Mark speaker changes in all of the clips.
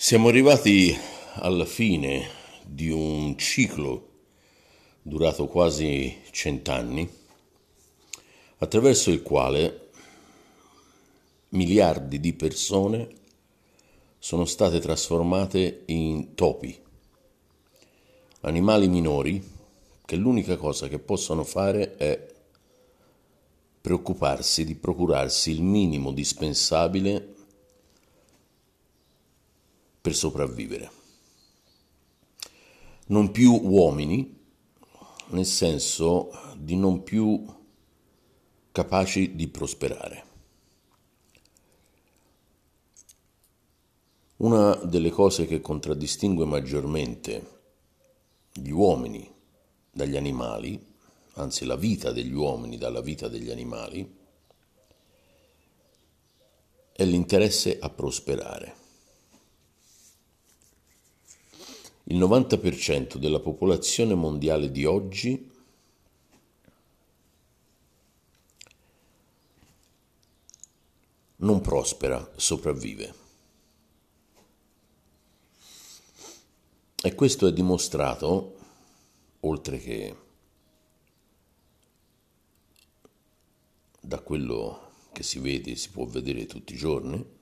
Speaker 1: Siamo arrivati alla fine di un ciclo durato quasi cent'anni, attraverso il quale miliardi di persone sono state trasformate in topi, animali minori che l'unica cosa che possono fare è preoccuparsi di procurarsi il minimo dispensabile per sopravvivere. Non più uomini, nel senso di non più capaci di prosperare. Una delle cose che contraddistingue maggiormente gli uomini dagli animali, anzi la vita degli uomini dalla vita degli animali, è l'interesse a prosperare. Il 90% della popolazione mondiale di oggi non prospera, sopravvive. E questo è dimostrato, oltre che da quello che si vede, si può vedere tutti i giorni,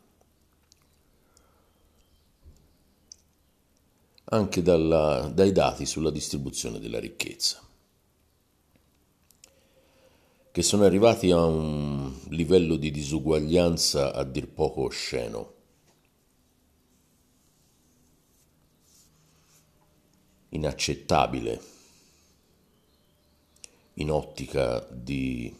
Speaker 1: anche dalla, dai dati sulla distribuzione della ricchezza, che sono arrivati a un livello di disuguaglianza a dir poco osceno. inaccettabile in ottica di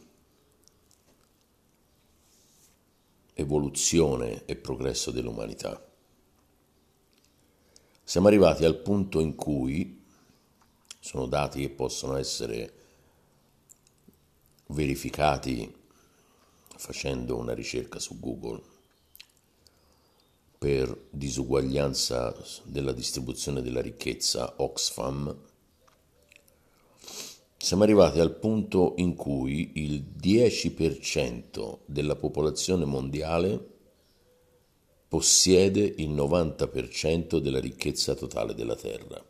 Speaker 1: evoluzione e progresso dell'umanità. Siamo arrivati al punto in cui sono dati che possono essere verificati facendo una ricerca su Google per disuguaglianza della distribuzione della ricchezza Oxfam, siamo arrivati al punto in cui il 10% della popolazione mondiale possiede il 90% della ricchezza totale della Terra,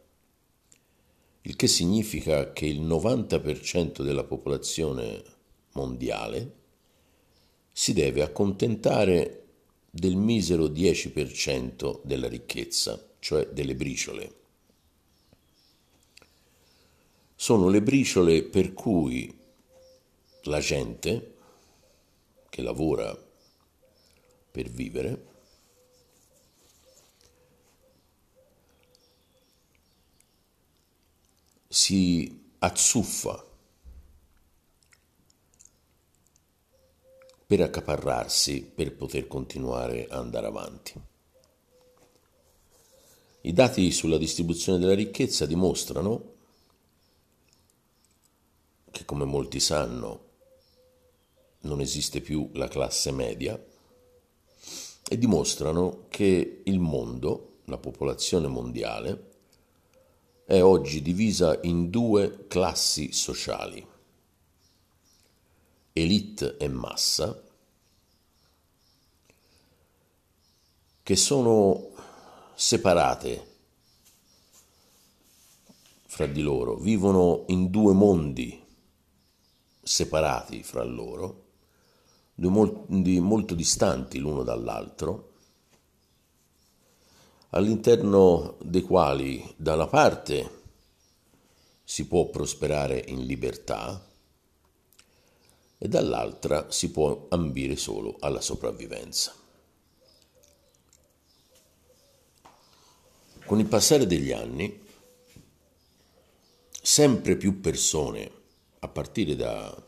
Speaker 1: il che significa che il 90% della popolazione mondiale si deve accontentare del misero 10% della ricchezza, cioè delle briciole. Sono le briciole per cui la gente che lavora per vivere si azzuffa per accaparrarsi per poter continuare a andare avanti. I dati sulla distribuzione della ricchezza dimostrano che, come molti sanno, non esiste più la classe media e dimostrano che il mondo, la popolazione mondiale, è oggi divisa in due classi sociali, elite e massa, che sono separate fra di loro, vivono in due mondi separati fra loro, due mondi molto distanti l'uno dall'altro, all'interno dei quali da una parte si può prosperare in libertà e dall'altra si può ambire solo alla sopravvivenza. Con il passare degli anni, sempre più persone, a partire da,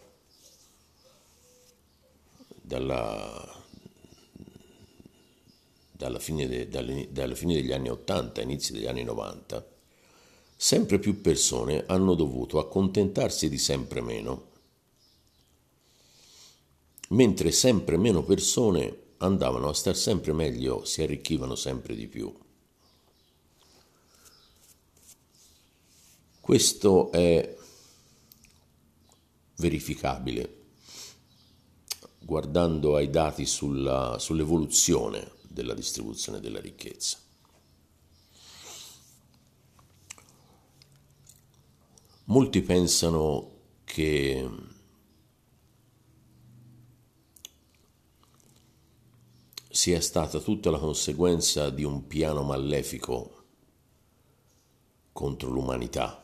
Speaker 1: dalla dalla fine, de, dalle, dalla fine degli anni 80, inizi degli anni 90, sempre più persone hanno dovuto accontentarsi di sempre meno, mentre sempre meno persone andavano a star sempre meglio, si arricchivano sempre di più. Questo è verificabile guardando ai dati sulla, sull'evoluzione della distribuzione della ricchezza. Molti pensano che sia stata tutta la conseguenza di un piano malefico contro l'umanità,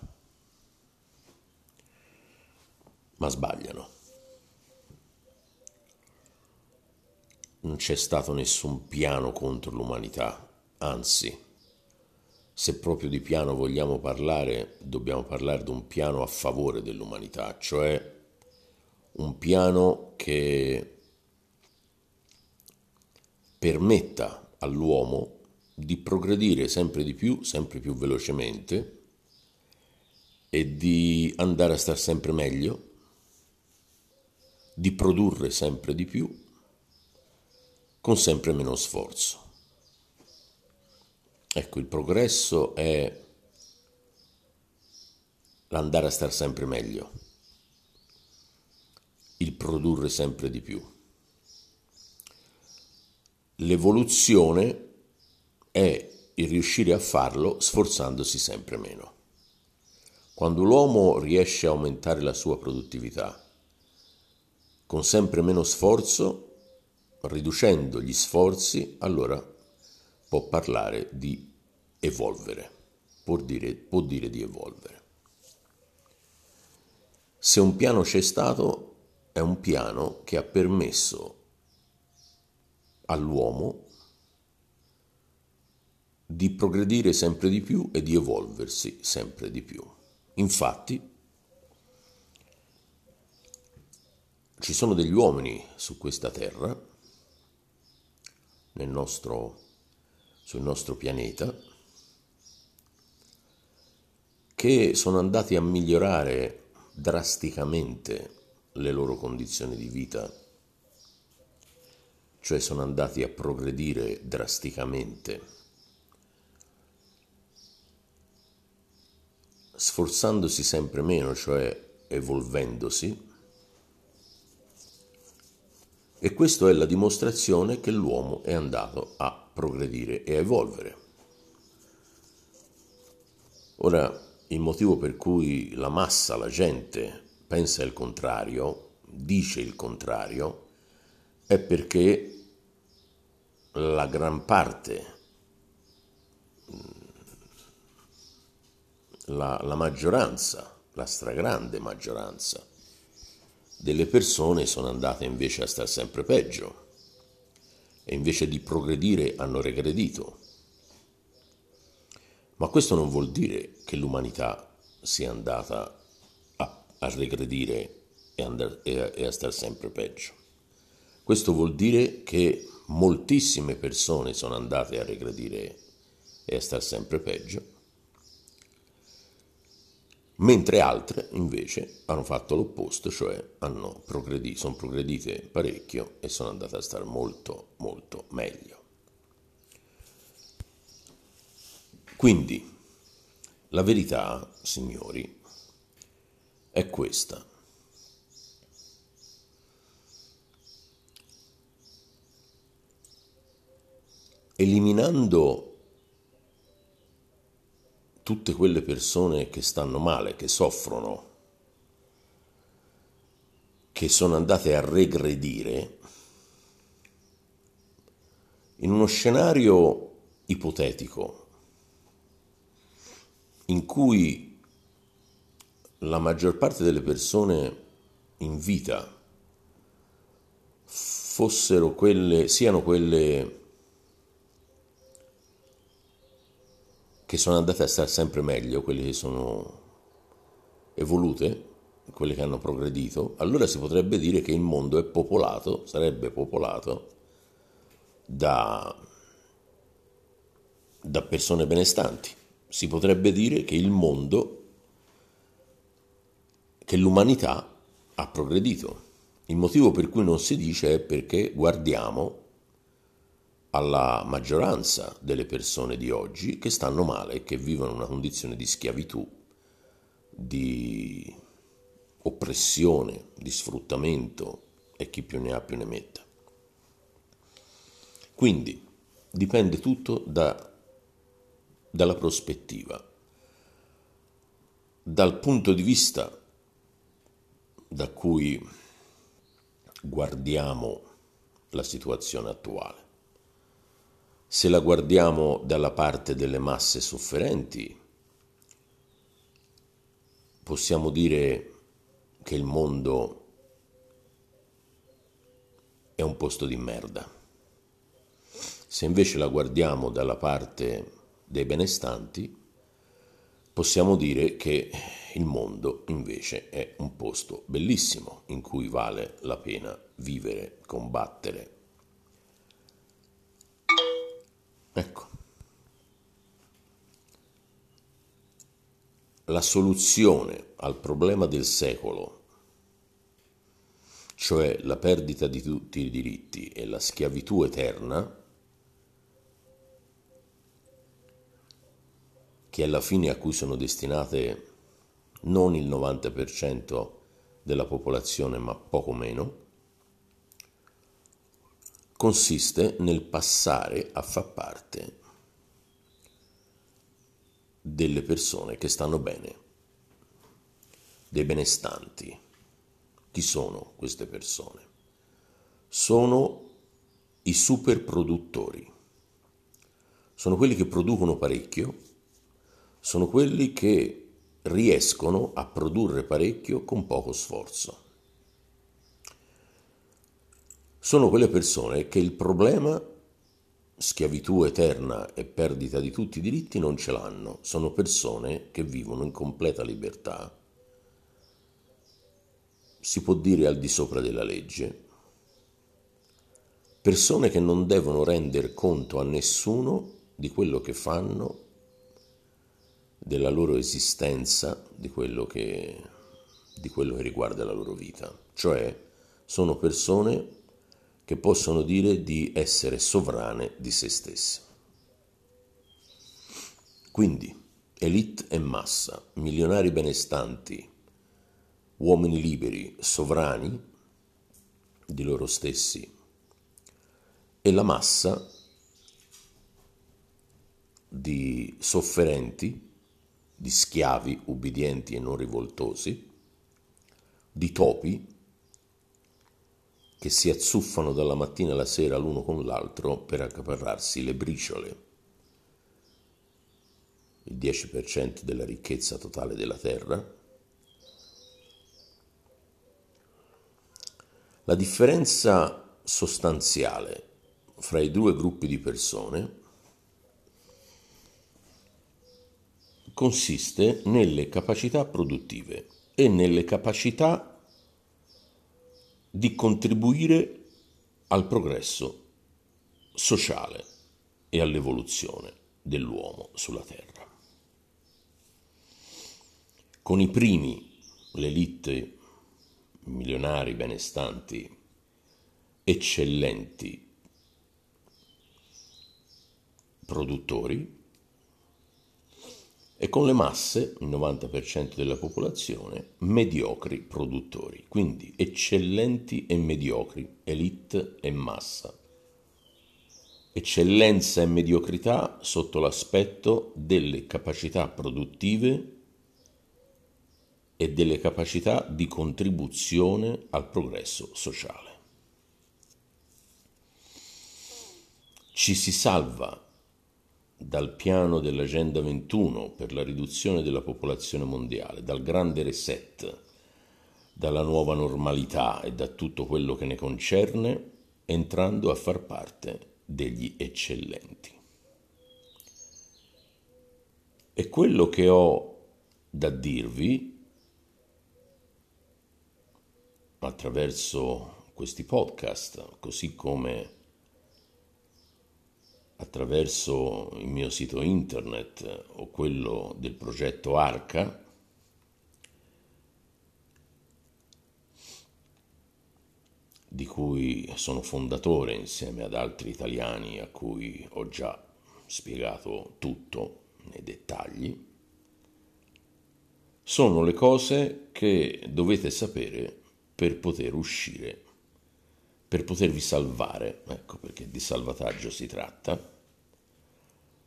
Speaker 1: ma sbagliano. Non c'è stato nessun piano contro l'umanità, anzi se proprio di piano vogliamo parlare, dobbiamo parlare di un piano a favore dell'umanità, cioè un piano che permetta all'uomo di progredire sempre di più, sempre più velocemente e di andare a star sempre meglio, di produrre sempre di più con sempre meno sforzo. Ecco, il progresso è l'andare a star sempre meglio, il produrre sempre di più. L'evoluzione è il riuscire a farlo sforzandosi sempre meno. Quando l'uomo riesce a aumentare la sua produttività con sempre meno sforzo, riducendo gli sforzi, allora può parlare di evolvere, può dire, può dire di evolvere. Se un piano c'è stato, è un piano che ha permesso all'uomo di progredire sempre di più e di evolversi sempre di più. Infatti, ci sono degli uomini su questa terra, nostro sul nostro pianeta che sono andati a migliorare drasticamente le loro condizioni di vita, cioè sono andati a progredire drasticamente, sforzandosi sempre meno, cioè evolvendosi, e questa è la dimostrazione che l'uomo è andato a progredire e a evolvere. Ora, il motivo per cui la massa, la gente, pensa il contrario, dice il contrario, è perché la gran parte, la, la maggioranza, la stragrande maggioranza delle persone sono andate invece a star sempre peggio e invece di progredire hanno regredito. Ma questo non vuol dire che l'umanità sia andata a, a regredire e, andar, e, a, e a star sempre peggio. Questo vuol dire che moltissime persone sono andate a regredire e a star sempre peggio mentre altre invece hanno fatto l'opposto, cioè progredito, sono progredite parecchio e sono andate a stare molto molto meglio. Quindi la verità, signori, è questa. Eliminando tutte quelle persone che stanno male, che soffrono, che sono andate a regredire, in uno scenario ipotetico in cui la maggior parte delle persone in vita fossero quelle, siano quelle che sono andate a stare sempre meglio, quelle che sono evolute, quelle che hanno progredito, allora si potrebbe dire che il mondo è popolato, sarebbe popolato da, da persone benestanti. Si potrebbe dire che il mondo, che l'umanità ha progredito. Il motivo per cui non si dice è perché guardiamo alla maggioranza delle persone di oggi che stanno male, che vivono una condizione di schiavitù, di oppressione, di sfruttamento e chi più ne ha più ne metta. Quindi dipende tutto da, dalla prospettiva. dal punto di vista da cui guardiamo la situazione attuale. Se la guardiamo dalla parte delle masse sofferenti, possiamo dire che il mondo è un posto di merda. Se invece la guardiamo dalla parte dei benestanti, possiamo dire che il mondo invece è un posto bellissimo in cui vale la pena vivere, combattere. Ecco. La soluzione al problema del secolo, cioè la perdita di tutti i diritti e la schiavitù eterna, che alla fine a cui sono destinate non il 90% della popolazione, ma poco meno, consiste nel passare a far parte delle persone che stanno bene, dei benestanti. Chi sono queste persone? Sono i super produttori. Sono quelli che producono parecchio, sono quelli che riescono a produrre parecchio con poco sforzo. Sono quelle persone che il problema schiavitù eterna e perdita di tutti i diritti non ce l'hanno, sono persone che vivono in completa libertà, si può dire al di sopra della legge, persone che non devono rendere conto a nessuno di quello che fanno, della loro esistenza, di quello che, di quello che riguarda la loro vita, cioè sono persone che possono dire di essere sovrane di se stesse. Quindi, elite e massa, milionari benestanti, uomini liberi, sovrani di loro stessi, e la massa di sofferenti, di schiavi ubbidienti e non rivoltosi, di topi che si azzuffano dalla mattina alla sera l'uno con l'altro per accaparrarsi le briciole. Il 10% della ricchezza totale della terra. La differenza sostanziale fra i due gruppi di persone consiste nelle capacità produttive e nelle capacità di contribuire al progresso sociale e all'evoluzione dell'uomo sulla Terra. Con i primi, l'elite, milionari benestanti, eccellenti produttori, e con le masse, il 90% della popolazione, mediocri produttori, quindi eccellenti e mediocri, elite e massa. Eccellenza e mediocrità sotto l'aspetto delle capacità produttive e delle capacità di contribuzione al progresso sociale. Ci si salva dal piano dell'Agenda 21 per la riduzione della popolazione mondiale, dal grande reset, dalla nuova normalità e da tutto quello che ne concerne, entrando a far parte degli eccellenti. E quello che ho da dirvi attraverso questi podcast, così come attraverso il mio sito internet o quello del progetto Arca, di cui sono fondatore insieme ad altri italiani a cui ho già spiegato tutto nei dettagli, sono le cose che dovete sapere per poter uscire per potervi salvare, ecco perché di salvataggio si tratta,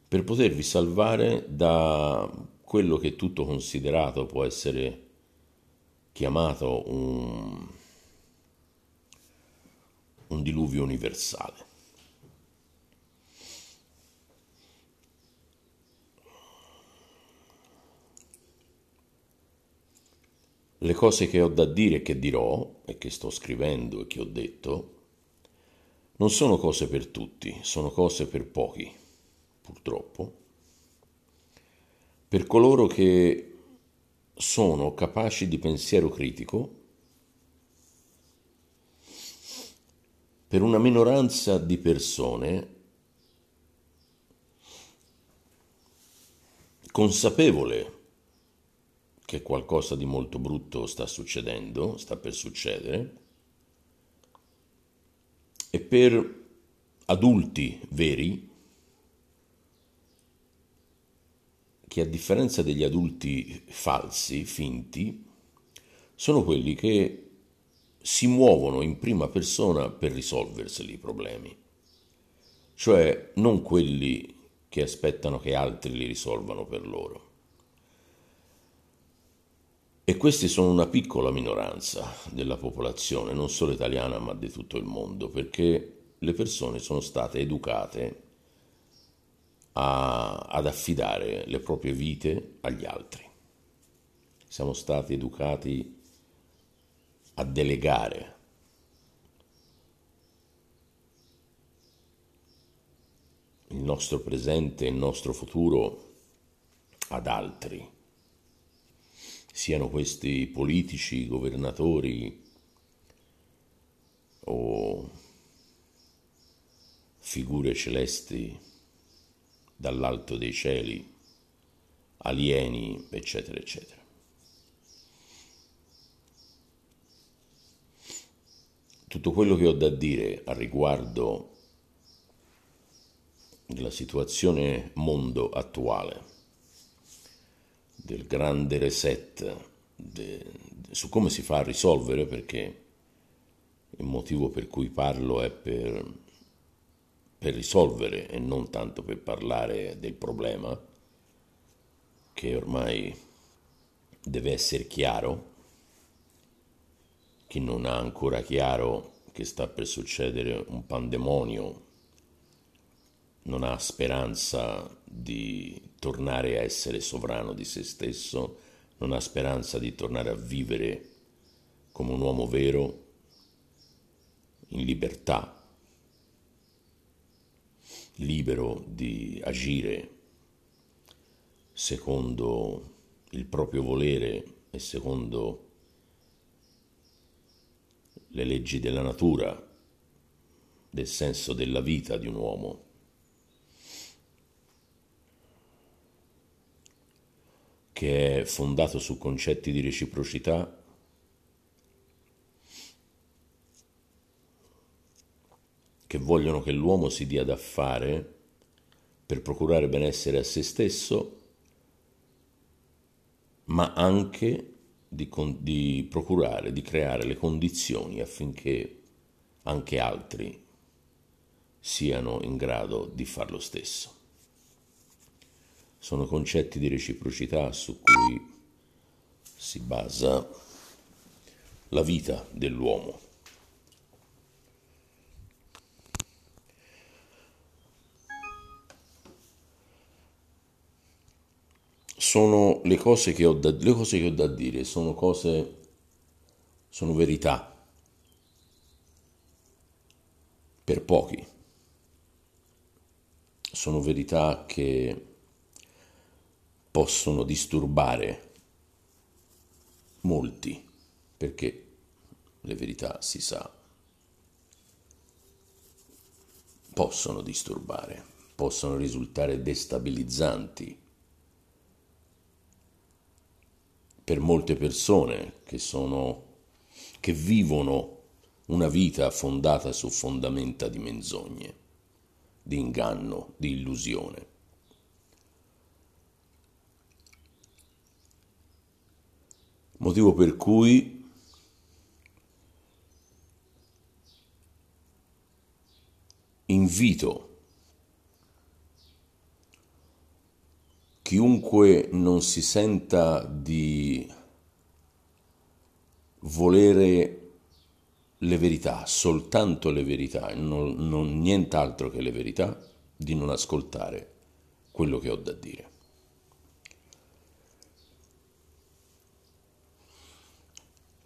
Speaker 1: per potervi salvare da quello che tutto considerato può essere chiamato un, un diluvio universale. Le cose che ho da dire e che dirò, e che sto scrivendo e che ho detto, non sono cose per tutti, sono cose per pochi, purtroppo, per coloro che sono capaci di pensiero critico, per una minoranza di persone consapevole che qualcosa di molto brutto sta succedendo, sta per succedere, e per adulti veri che a differenza degli adulti falsi, finti, sono quelli che si muovono in prima persona per risolverseli i problemi, cioè non quelli che aspettano che altri li risolvano per loro. E questi sono una piccola minoranza della popolazione, non solo italiana ma di tutto il mondo, perché le persone sono state educate a, ad affidare le proprie vite agli altri. Siamo stati educati a delegare il nostro presente e il nostro futuro ad altri siano questi politici, governatori o figure celesti dall'alto dei cieli, alieni, eccetera, eccetera. Tutto quello che ho da dire a riguardo della situazione mondo attuale del grande reset, de, su come si fa a risolvere, perché il motivo per cui parlo è per, per risolvere e non tanto per parlare del problema, che ormai deve essere chiaro. Chi non ha ancora chiaro che sta per succedere un pandemonio non ha speranza di tornare a essere sovrano di se stesso, non ha speranza di tornare a vivere come un uomo vero, in libertà, libero di agire secondo il proprio volere e secondo le leggi della natura, del senso della vita di un uomo. Che è fondato su concetti di reciprocità, che vogliono che l'uomo si dia da fare per procurare benessere a se stesso, ma anche di, di procurare, di creare le condizioni affinché anche altri siano in grado di far lo stesso sono concetti di reciprocità su cui si basa la vita dell'uomo. Sono le cose che ho da, le cose che ho da dire, sono cose, sono verità per pochi, sono verità che possono disturbare molti, perché le verità si sa, possono disturbare, possono risultare destabilizzanti per molte persone che sono che vivono una vita fondata su fondamenta di menzogne, di inganno, di illusione. Motivo per cui invito chiunque non si senta di volere le verità, soltanto le verità, non, non nient'altro che le verità, di non ascoltare quello che ho da dire.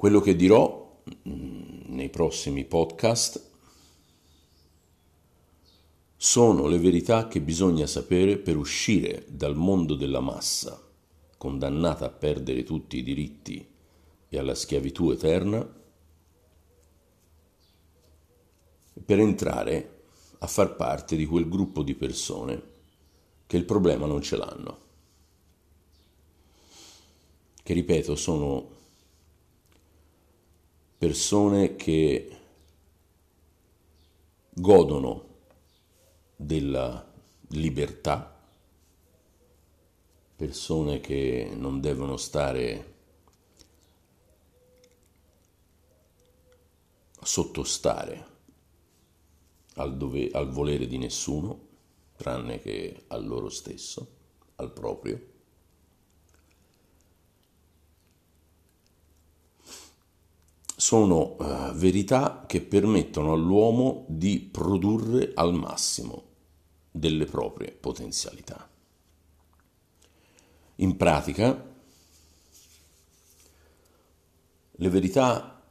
Speaker 1: Quello che dirò mm, nei prossimi podcast sono le verità che bisogna sapere per uscire dal mondo della massa, condannata a perdere tutti i diritti e alla schiavitù eterna, per entrare a far parte di quel gruppo di persone che il problema non ce l'hanno. Che ripeto, sono persone che godono della libertà, persone che non devono stare sottostare al, dove, al volere di nessuno, tranne che al loro stesso, al proprio. Sono uh, verità che permettono all'uomo di produrre al massimo delle proprie potenzialità. In pratica, le verità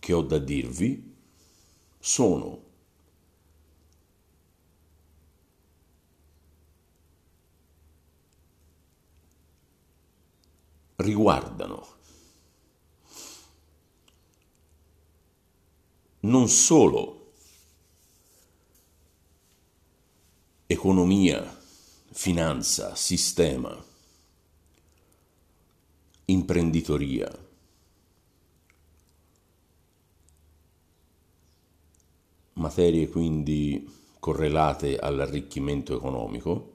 Speaker 1: che ho da dirvi sono riguardano non solo economia, finanza, sistema, imprenditoria. Materie quindi correlate all'arricchimento economico,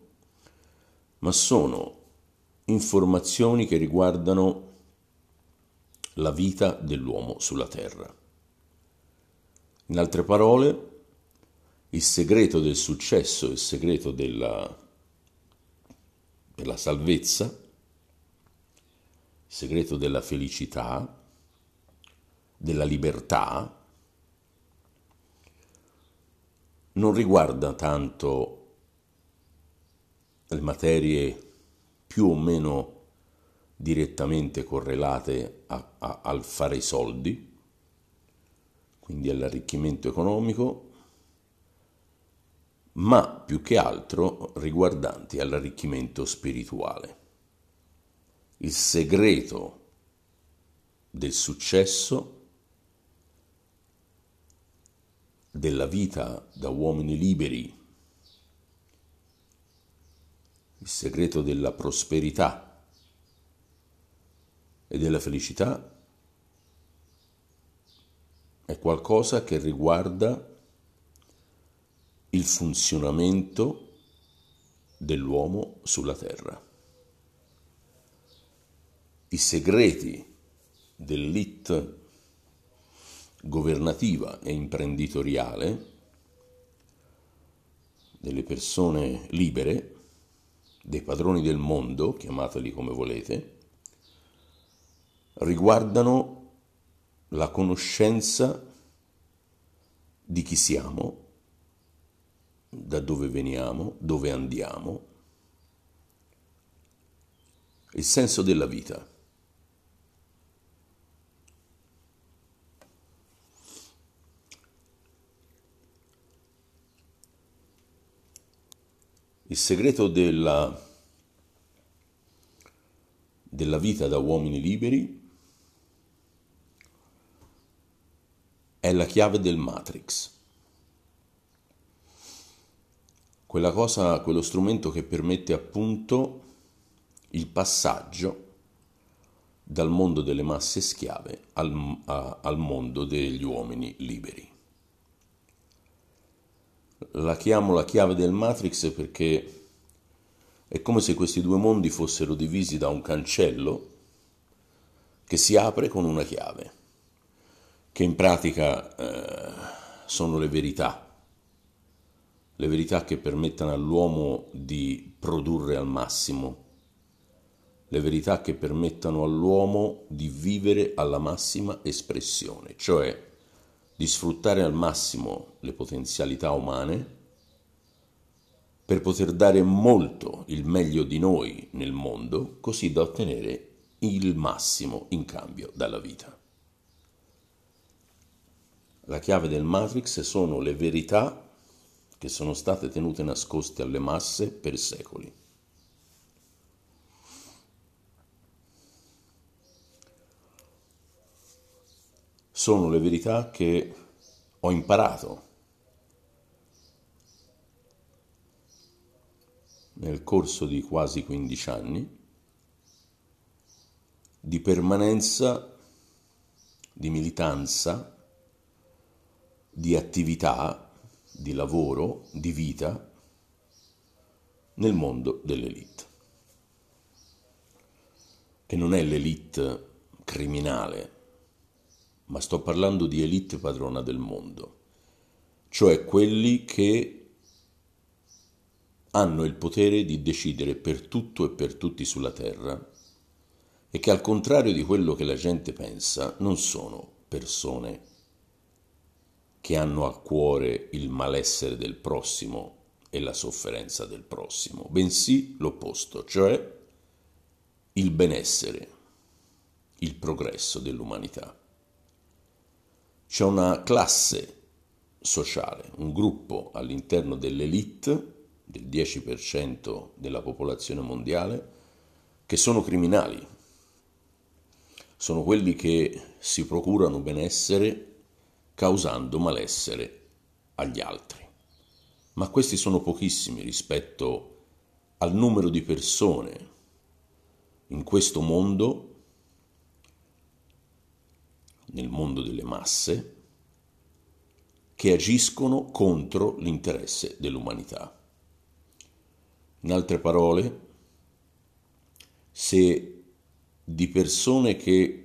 Speaker 1: ma sono informazioni che riguardano la vita dell'uomo sulla Terra. In altre parole, il segreto del successo, il segreto della, della salvezza, il segreto della felicità, della libertà, non riguarda tanto le materie più o meno direttamente correlate a, a, al fare i soldi, quindi all'arricchimento economico, ma più che altro riguardanti all'arricchimento spirituale. Il segreto del successo della vita da uomini liberi, il segreto della prosperità e della felicità è qualcosa che riguarda il funzionamento dell'uomo sulla terra. I segreti dell'elite governativa e imprenditoriale, delle persone libere, dei padroni del mondo, chiamateli come volete, riguardano la conoscenza di chi siamo da dove veniamo, dove andiamo, il senso della vita. Il segreto della, della vita da uomini liberi è la chiave del Matrix. quella cosa, quello strumento che permette appunto il passaggio dal mondo delle masse schiave al, a, al mondo degli uomini liberi. La chiamo la chiave del Matrix perché è come se questi due mondi fossero divisi da un cancello che si apre con una chiave, che in pratica eh, sono le verità le verità che permettano all'uomo di produrre al massimo, le verità che permettano all'uomo di vivere alla massima espressione, cioè di sfruttare al massimo le potenzialità umane per poter dare molto il meglio di noi nel mondo, così da ottenere il massimo in cambio dalla vita. La chiave del Matrix sono le verità che sono state tenute nascoste alle masse per secoli. Sono le verità che ho imparato nel corso di quasi 15 anni di permanenza, di militanza, di attività, di lavoro, di vita nel mondo dell'elite, che non è l'elite criminale, ma sto parlando di elite padrona del mondo, cioè quelli che hanno il potere di decidere per tutto e per tutti sulla terra e che al contrario di quello che la gente pensa non sono persone che hanno a cuore il malessere del prossimo e la sofferenza del prossimo, bensì l'opposto, cioè il benessere, il progresso dell'umanità. C'è una classe sociale, un gruppo all'interno dell'elite del 10% della popolazione mondiale, che sono criminali, sono quelli che si procurano benessere causando malessere agli altri. Ma questi sono pochissimi rispetto al numero di persone in questo mondo, nel mondo delle masse, che agiscono contro l'interesse dell'umanità. In altre parole, se di persone che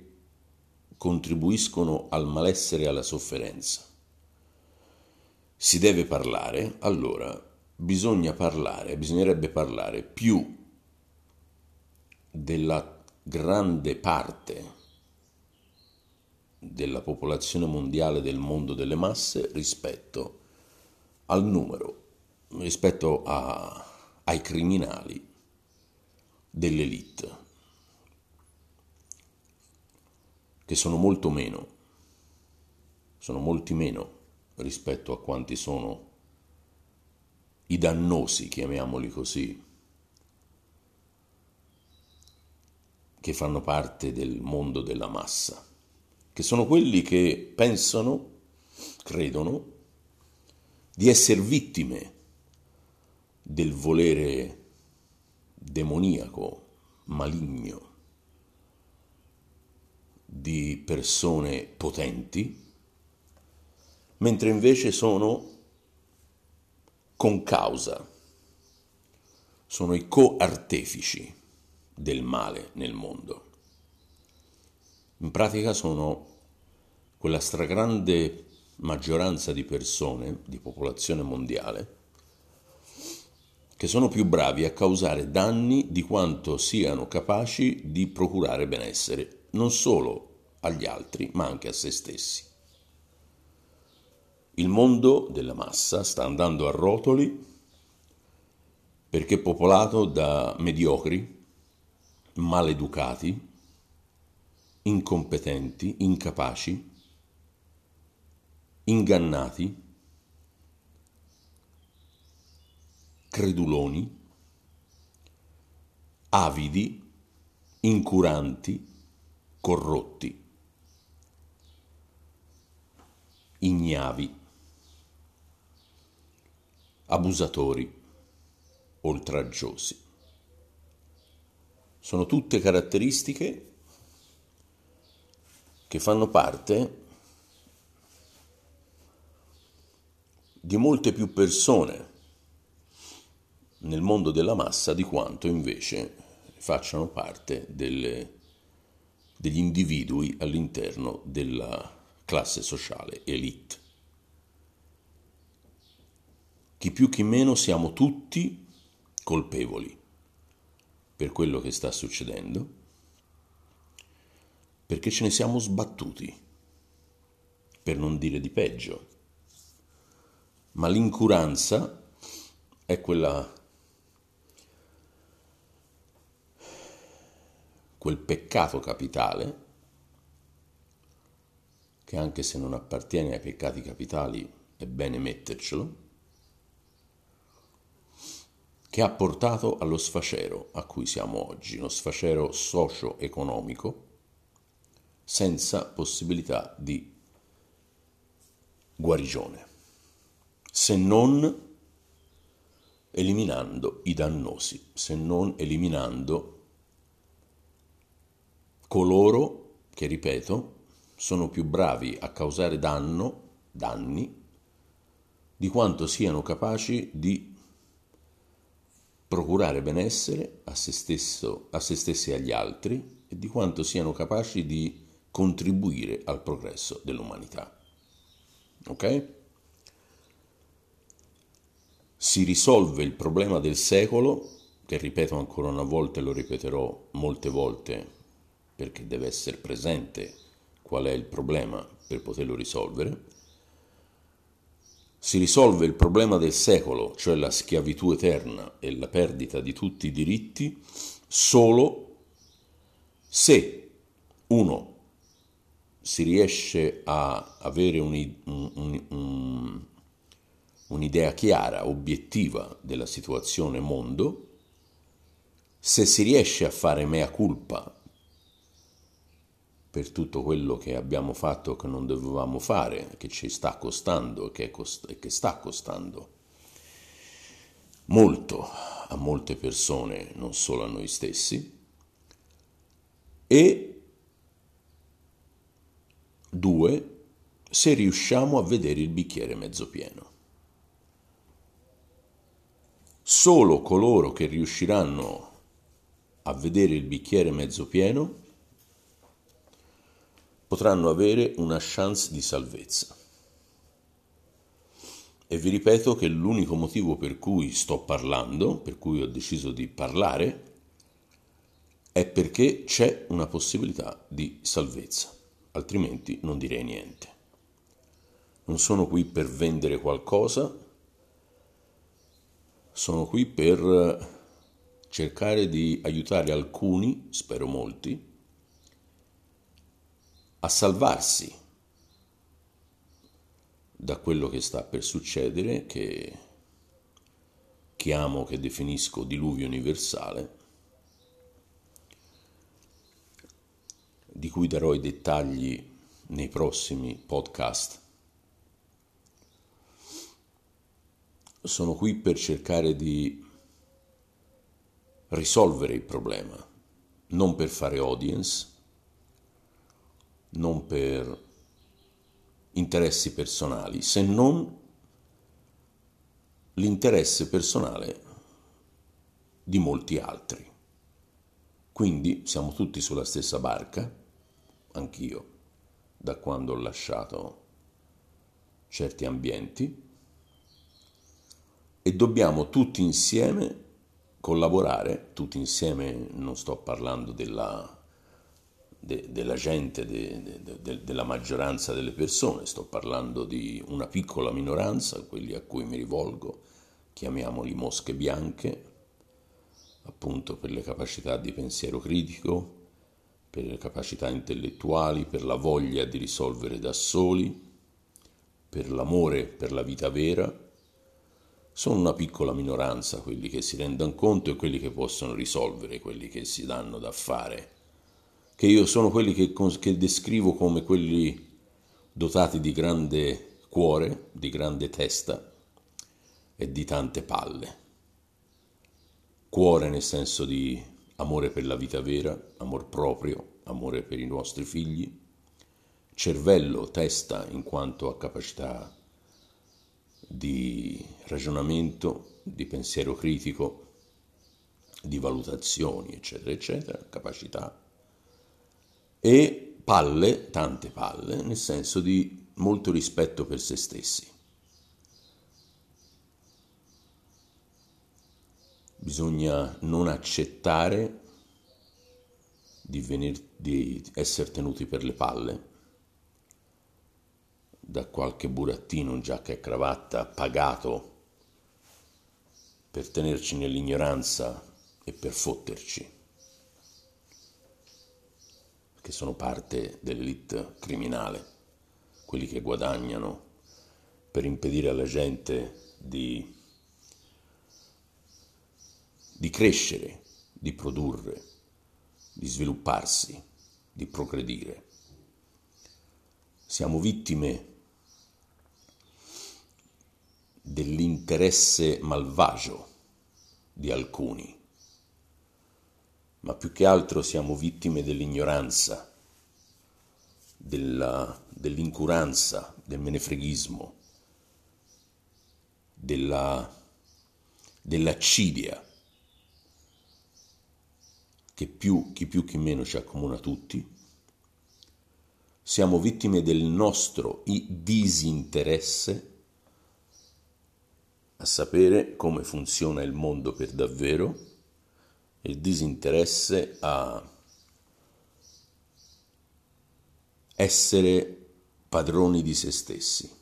Speaker 1: contribuiscono al malessere e alla sofferenza. Si deve parlare, allora bisogna parlare, bisognerebbe parlare più della grande parte della popolazione mondiale del mondo delle masse rispetto al numero, rispetto a ai criminali dell'elite, che sono molto meno, sono molti meno rispetto a quanti sono i dannosi, chiamiamoli così, che fanno parte del mondo della massa, che sono quelli che pensano, credono, di essere vittime del volere demoniaco, maligno di persone potenti, mentre invece sono con causa, sono i coartefici del male nel mondo. In pratica sono quella stragrande maggioranza di persone, di popolazione mondiale, che sono più bravi a causare danni di quanto siano capaci di procurare benessere, non solo agli altri, ma anche a se stessi. Il mondo della massa sta andando a rotoli perché è popolato da mediocri, maleducati, incompetenti, incapaci, ingannati, creduloni, avidi, incuranti, corrotti, ignavi, abusatori, oltraggiosi. Sono tutte caratteristiche che fanno parte di molte più persone nel mondo della massa di quanto invece facciano parte delle, degli individui all'interno della classe sociale elite. Chi più chi meno siamo tutti colpevoli per quello che sta succedendo, perché ce ne siamo sbattuti, per non dire di peggio. Ma l'incuranza è quella quel peccato capitale che anche se non appartiene ai peccati capitali è bene mettercelo, che ha portato allo sfacero a cui siamo oggi, uno sfacero socio-economico senza possibilità di guarigione, se non eliminando i dannosi, se non eliminando coloro che, ripeto, sono più bravi a causare danno, danni, di quanto siano capaci di procurare benessere a se, stesso, a se stessi e agli altri e di quanto siano capaci di contribuire al progresso dell'umanità. Ok? Si risolve il problema del secolo, che ripeto ancora una volta e lo ripeterò molte volte perché deve essere presente qual è il problema per poterlo risolvere. Si risolve il problema del secolo, cioè la schiavitù eterna e la perdita di tutti i diritti, solo se uno si riesce a avere un, un, un, un'idea chiara, obiettiva della situazione mondo, se si riesce a fare mea culpa per tutto quello che abbiamo fatto che non dovevamo fare, che ci sta costando e che, cost- che sta costando molto a molte persone, non solo a noi stessi, e due, se riusciamo a vedere il bicchiere mezzo pieno. Solo coloro che riusciranno a vedere il bicchiere mezzo pieno potranno avere una chance di salvezza. E vi ripeto che l'unico motivo per cui sto parlando, per cui ho deciso di parlare, è perché c'è una possibilità di salvezza, altrimenti non direi niente. Non sono qui per vendere qualcosa, sono qui per cercare di aiutare alcuni, spero molti, a salvarsi da quello che sta per succedere, che chiamo, che definisco diluvio universale, di cui darò i dettagli nei prossimi podcast. Sono qui per cercare di risolvere il problema, non per fare audience, non per interessi personali, se non l'interesse personale di molti altri. Quindi siamo tutti sulla stessa barca, anch'io, da quando ho lasciato certi ambienti, e dobbiamo tutti insieme collaborare, tutti insieme non sto parlando della de, della gente, de, de, della maggioranza delle persone, sto parlando di una piccola minoranza, quelli a cui mi rivolgo, chiamiamoli mosche bianche, appunto per le capacità di pensiero critico, per le capacità intellettuali, per la voglia di risolvere da soli, per l'amore per la vita vera. Sono una piccola minoranza quelli che si rendono conto e quelli che possono risolvere, quelli che si danno da fare che io sono quelli che, che descrivo come quelli dotati di grande cuore, di grande testa e di tante palle. Cuore nel senso di amore per la vita vera, amor proprio, amore per i nostri figli, cervello, testa in quanto a capacità di ragionamento, di pensiero critico, di valutazioni, eccetera, eccetera, capacità e palle, tante palle, nel senso di molto rispetto per se stessi. bisogna non accettare di, venir, di essere tenuti per le palle da qualche burattino in giacca e cravatta pagato per tenerci nell'ignoranza e per fotterci, che sono parte dell'elite criminale, quelli che guadagnano per impedire alla gente di, di crescere, di produrre, di svilupparsi, di progredire. Siamo vittime dell'interesse malvagio di alcuni, ma più che altro siamo vittime dell'ignoranza, della, dell'incuranza, del menefreghismo, della, dell'accidia che più, chi più chi meno ci accomuna tutti, siamo vittime del nostro disinteresse a sapere come funziona il mondo per davvero, il disinteresse a essere padroni di se stessi.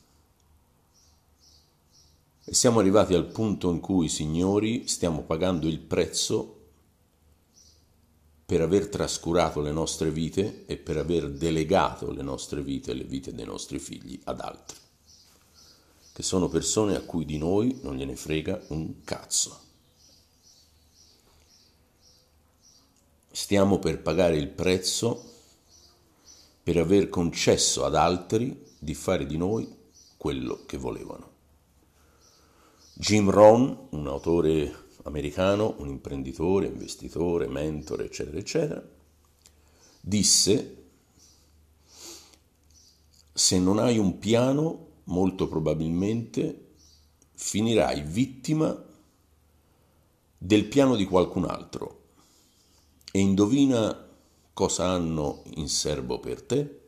Speaker 1: E siamo arrivati al punto in cui, signori, stiamo pagando il prezzo per aver trascurato le nostre vite e per aver delegato le nostre vite e le vite dei nostri figli ad altri, che sono persone a cui di noi non gliene frega un cazzo. Stiamo per pagare il prezzo per aver concesso ad altri di fare di noi quello che volevano. Jim Rohn, un autore americano, un imprenditore, investitore, mentore, eccetera, eccetera, disse, se non hai un piano, molto probabilmente finirai vittima del piano di qualcun altro. E indovina cosa hanno in serbo per te?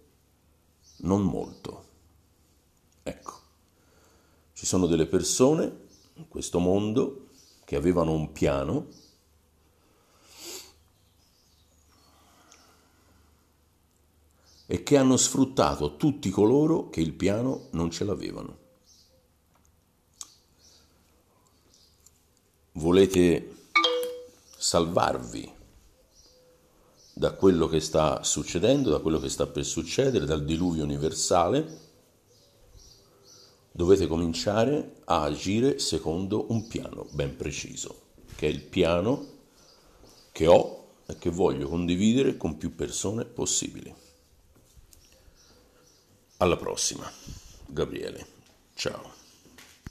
Speaker 1: Non molto. Ecco, ci sono delle persone in questo mondo che avevano un piano e che hanno sfruttato tutti coloro che il piano non ce l'avevano. Volete salvarvi da quello che sta succedendo, da quello che sta per succedere, dal diluvio universale? dovete cominciare a agire secondo un piano ben preciso, che è il piano che ho e che voglio condividere con più persone possibili. Alla prossima, Gabriele. Ciao.